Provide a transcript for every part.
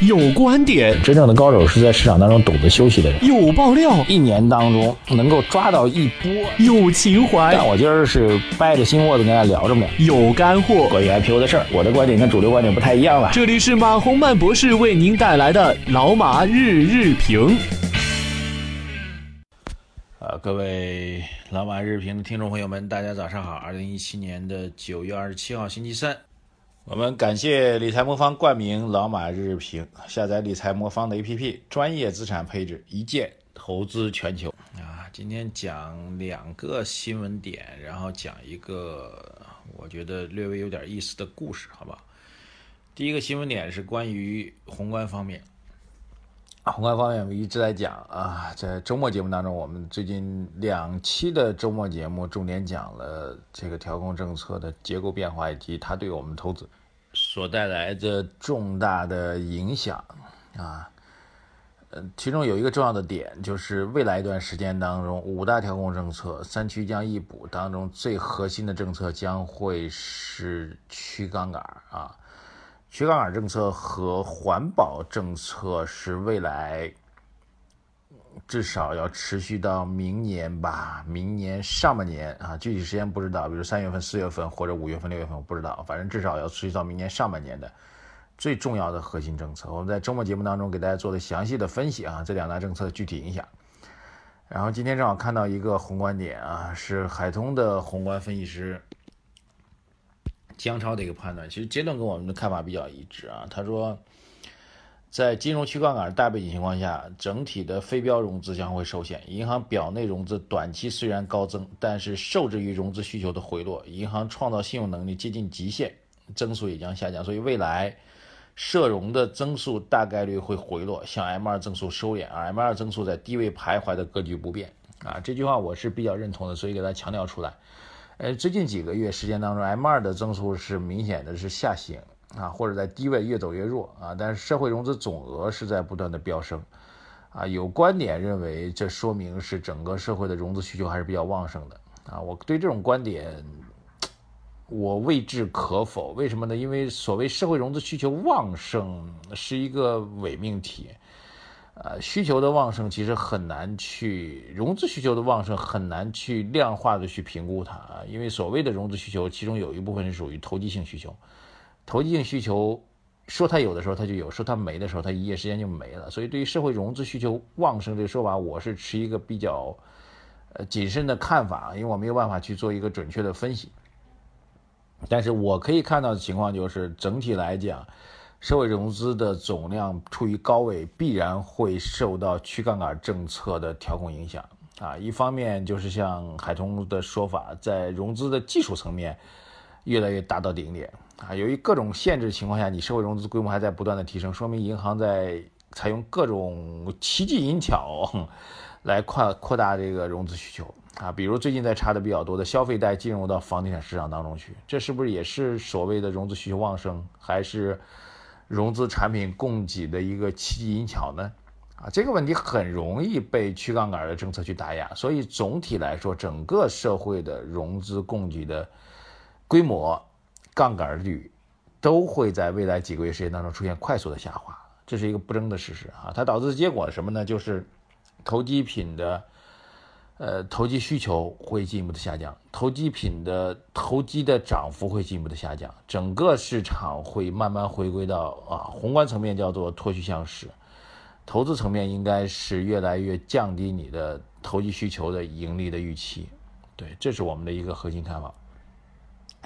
有观点，真正的高手是在市场当中懂得休息的人。有爆料，一年当中能够抓到一波。有情怀，但我今儿是掰着心窝子跟大家聊这么点。有干货，关于 IPO 的事儿，我的观点跟主流观点不太一样了。这里是马洪曼博士为您带来的老马日日评。呃，各位老马日评的听众朋友们，大家早上好。二零一七年的九月二十七号，星期三。我们感谢理财魔方冠名老马日评，下载理财魔方的 APP，专业资产配置，一键投资全球啊！今天讲两个新闻点，然后讲一个我觉得略微有点意思的故事，好吧？第一个新闻点是关于宏观方面。宏观方面，我们一直在讲啊，在周末节目当中，我们最近两期的周末节目重点讲了这个调控政策的结构变化以及它对我们投资所带来的重大的影响啊。呃，其中有一个重要的点，就是未来一段时间当中，五大调控政策三区将一补当中最核心的政策将会是去杠杆啊。去杠杆政策和环保政策是未来至少要持续到明年吧，明年上半年啊，具体时间不知道，比如三月份、四月份或者五月份、六月份，我不知道，反正至少要持续到明年上半年的最重要的核心政策。我们在周末节目当中给大家做了详细的分析啊，这两大政策具体影响。然后今天正好看到一个宏观点啊，是海通的宏观分析师。江超的一个判断，其实阶段跟我们的看法比较一致啊。他说，在金融去杠杆大背景情况下，整体的非标融资将会受限，银行表内融资短期虽然高增，但是受制于融资需求的回落，银行创造信用能力接近极限，增速也将下降。所以未来涉融的增速大概率会回落，向 M2 增速收敛，而 M2 增速在低位徘徊的格局不变啊。这句话我是比较认同的，所以给大家强调出来。呃，最近几个月时间当中，M2 的增速是明显的是下行啊，或者在低位越走越弱啊，但是社会融资总额是在不断的飙升啊。有观点认为，这说明是整个社会的融资需求还是比较旺盛的啊。我对这种观点，我未置可否。为什么呢？因为所谓社会融资需求旺盛是一个伪命题。呃，需求的旺盛其实很难去融资需求的旺盛很难去量化的去评估它啊，因为所谓的融资需求，其中有一部分是属于投机性需求，投机性需求说它有的时候它就有，说它没的时候它一夜之间就没了，所以对于社会融资需求旺盛这个说法，我是持一个比较呃谨慎的看法，因为我没有办法去做一个准确的分析，但是我可以看到的情况就是整体来讲。社会融资的总量处于高位，必然会受到去杠杆政策的调控影响啊。一方面就是像海通的说法，在融资的技术层面越来越达到顶点啊。由于各种限制情况下，你社会融资规模还在不断的提升，说明银行在采用各种奇技淫巧来扩扩大这个融资需求啊。比如最近在查的比较多的消费贷进入到房地产市场当中去，这是不是也是所谓的融资需求旺盛，还是？融资产品供给的一个奇技淫巧呢？啊，这个问题很容易被去杠杆的政策去打压，所以总体来说，整个社会的融资供给的规模、杠杆率都会在未来几个月时间当中出现快速的下滑，这是一个不争的事实啊。它导致的结果什么呢？就是投机品的。呃，投机需求会进一步的下降，投机品的投机的涨幅会进一步的下降，整个市场会慢慢回归到啊，宏观层面叫做脱虚向实，投资层面应该是越来越降低你的投机需求的盈利的预期，对，这是我们的一个核心看法，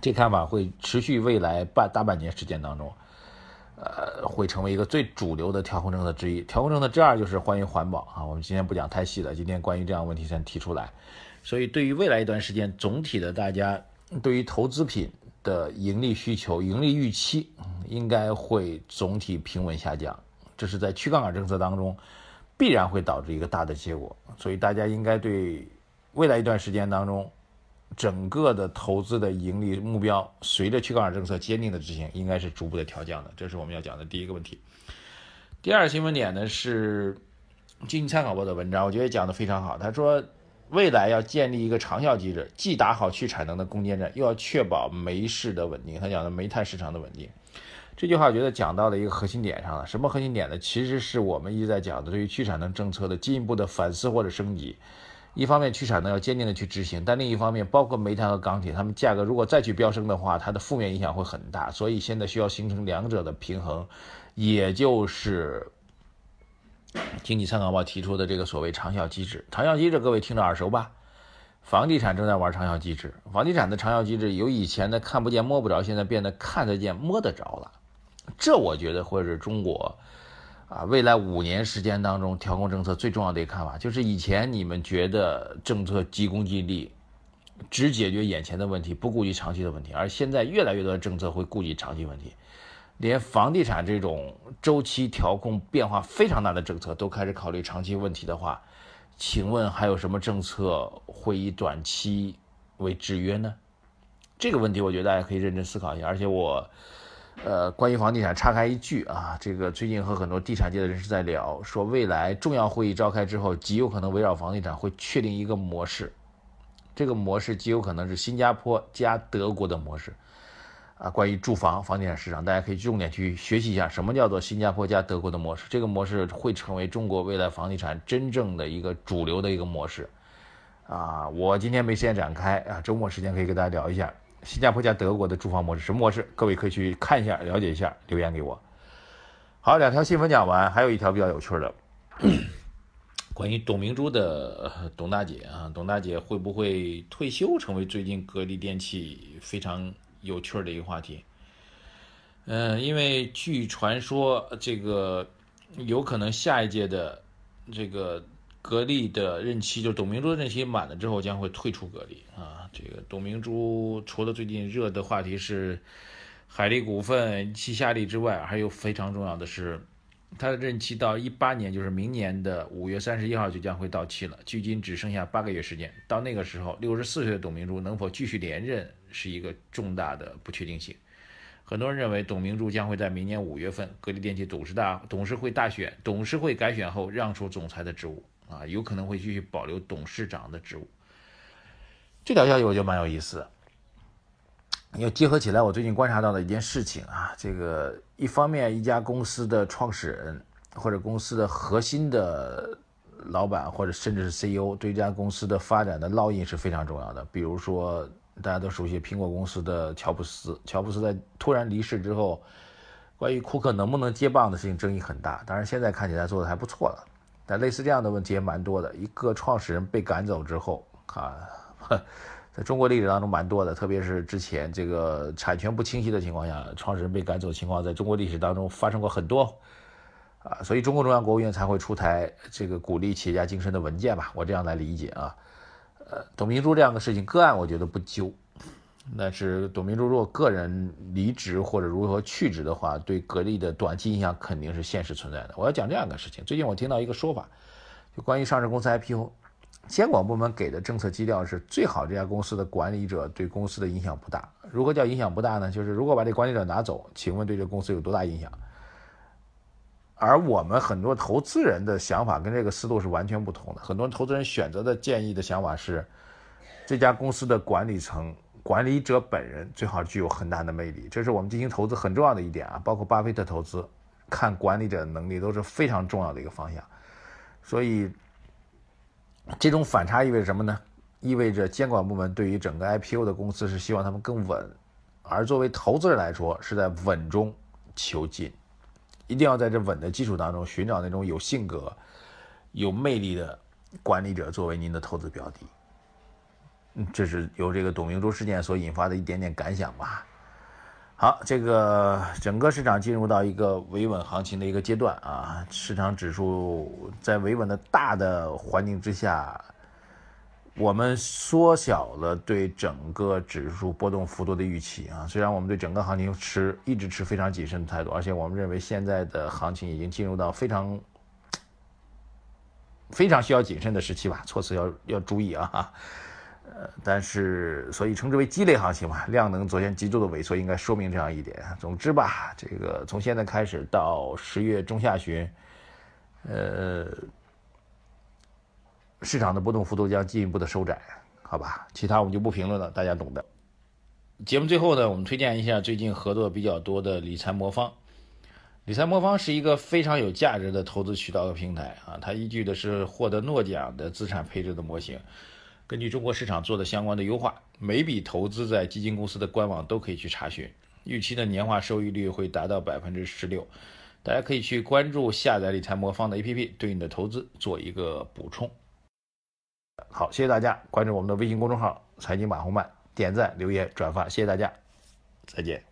这看法会持续未来半大半年时间当中。呃，会成为一个最主流的调控政策之一。调控政策之二就是关于环保啊，我们今天不讲太细了。今天关于这样问题先提出来，所以对于未来一段时间，总体的大家对于投资品的盈利需求、盈利预期，应该会总体平稳下降。这是在去杠杆政策当中必然会导致一个大的结果，所以大家应该对未来一段时间当中。整个的投资的盈利目标，随着去杠杆政策坚定的执行，应该是逐步的调降的。这是我们要讲的第一个问题。第二新闻点呢是经济参考报的文章，我觉得讲的非常好。他说，未来要建立一个长效机制，既打好去产能的攻坚战，又要确保煤市的稳定。他讲的煤炭市场的稳定，这句话我觉得讲到了一个核心点上了。什么核心点呢？其实是我们一直在讲的对于去产能政策的进一步的反思或者升级。一方面去产能要坚定的去执行，但另一方面，包括煤炭和钢铁，它们价格如果再去飙升的话，它的负面影响会很大。所以现在需要形成两者的平衡，也就是经济参考报提出的这个所谓长效机制。长效机制，各位听着耳熟吧？房地产正在玩长效机制，房地产的长效机制由以前的看不见摸不着，现在变得看得见摸得着了。这我觉得会是中国。啊，未来五年时间当中，调控政策最重要的一个看法，就是以前你们觉得政策急功近利，只解决眼前的问题，不顾及长期的问题，而现在越来越多的政策会顾及长期问题，连房地产这种周期调控变化非常大的政策都开始考虑长期问题的话，请问还有什么政策会以短期为制约呢？这个问题，我觉得大家可以认真思考一下，而且我。呃，关于房地产，插开一句啊，这个最近和很多地产界的人士在聊，说未来重要会议召开之后，极有可能围绕房地产会确定一个模式，这个模式极有可能是新加坡加德国的模式啊。关于住房房地产市场，大家可以重点去学习一下，什么叫做新加坡加德国的模式，这个模式会成为中国未来房地产真正的一个主流的一个模式啊。我今天没时间展开啊，周末时间可以跟大家聊一下。新加坡加德国的住房模式什么模式？各位可以去看一下，了解一下，留言给我。好，两条新闻讲完，还有一条比较有趣的，关于董明珠的董大姐啊，董大姐会不会退休，成为最近格力电器非常有趣的一个话题。嗯，因为据传说，这个有可能下一届的这个。格力的任期，就董明珠的任期满了之后，将会退出格力啊。这个董明珠除了最近热的话题是海力股份、七夏力之外，还有非常重要的是，他的任期到一八年，就是明年的五月三十一号就将会到期了。距今只剩下八个月时间，到那个时候，六十四岁的董明珠能否继续连任，是一个重大的不确定性。很多人认为，董明珠将会在明年五月份格力电器董事大董事会大选、董事会改选后让出总裁的职务。啊，有可能会继续保留董事长的职务。这条消息我觉得蛮有意思的，因为结合起来，我最近观察到的一件事情啊，这个一方面，一家公司的创始人或者公司的核心的老板，或者甚至是 CEO，对这家公司的发展的烙印是非常重要的。比如说，大家都熟悉苹果公司的乔布斯，乔布斯在突然离世之后，关于库克能不能接棒的事情争议很大，当然现在看起来做的还不错了。但类似这样的问题也蛮多的。一个创始人被赶走之后，啊，在中国历史当中蛮多的，特别是之前这个产权不清晰的情况下，创始人被赶走情况，在中国历史当中发生过很多，啊，所以中国中央国务院才会出台这个鼓励企业家精神的文件吧，我这样来理解啊。呃，董明珠这样的事情个案，我觉得不揪。但是董明珠如果个人离职或者如何去职的话，对格力的短期影响肯定是现实存在的。我要讲这样一个事情：最近我听到一个说法，就关于上市公司 IPO，监管部门给的政策基调是最好这家公司的管理者对公司的影响不大。如何叫影响不大呢？就是如果把这管理者拿走，请问对这公司有多大影响？而我们很多投资人的想法跟这个思路是完全不同的。很多投资人选择的建议的想法是，这家公司的管理层。管理者本人最好具有很大的魅力，这是我们进行投资很重要的一点啊。包括巴菲特投资，看管理者的能力都是非常重要的一个方向。所以，这种反差意味着什么呢？意味着监管部门对于整个 IPO 的公司是希望他们更稳，而作为投资人来说，是在稳中求进，一定要在这稳的基础当中寻找那种有性格、有魅力的管理者作为您的投资标的。这是由这个董明珠事件所引发的一点点感想吧。好，这个整个市场进入到一个维稳行情的一个阶段啊，市场指数在维稳的大的环境之下，我们缩小了对整个指数波动幅度的预期啊。虽然我们对整个行情持一直持非常谨慎的态度，而且我们认为现在的行情已经进入到非常非常需要谨慎的时期吧，措辞要要注意啊。呃，但是所以称之为鸡肋行情嘛，量能昨天极度的萎缩，应该说明这样一点。总之吧，这个从现在开始到十月中下旬，呃，市场的波动幅度将进一步的收窄，好吧？其他我们就不评论了，大家懂的。节目最后呢，我们推荐一下最近合作比较多的理财魔方。理财魔方是一个非常有价值的投资渠道和平台啊，它依据的是获得诺奖的资产配置的模型，根据中国市场做的相关的优化，每笔投资在基金公司的官网都可以去查询，预期的年化收益率会达到百分之十六。大家可以去关注下载理财魔方的 APP，对你的投资做一个补充。好，谢谢大家关注我们的微信公众号“财经马红漫”，点赞、留言、转发，谢谢大家，再见。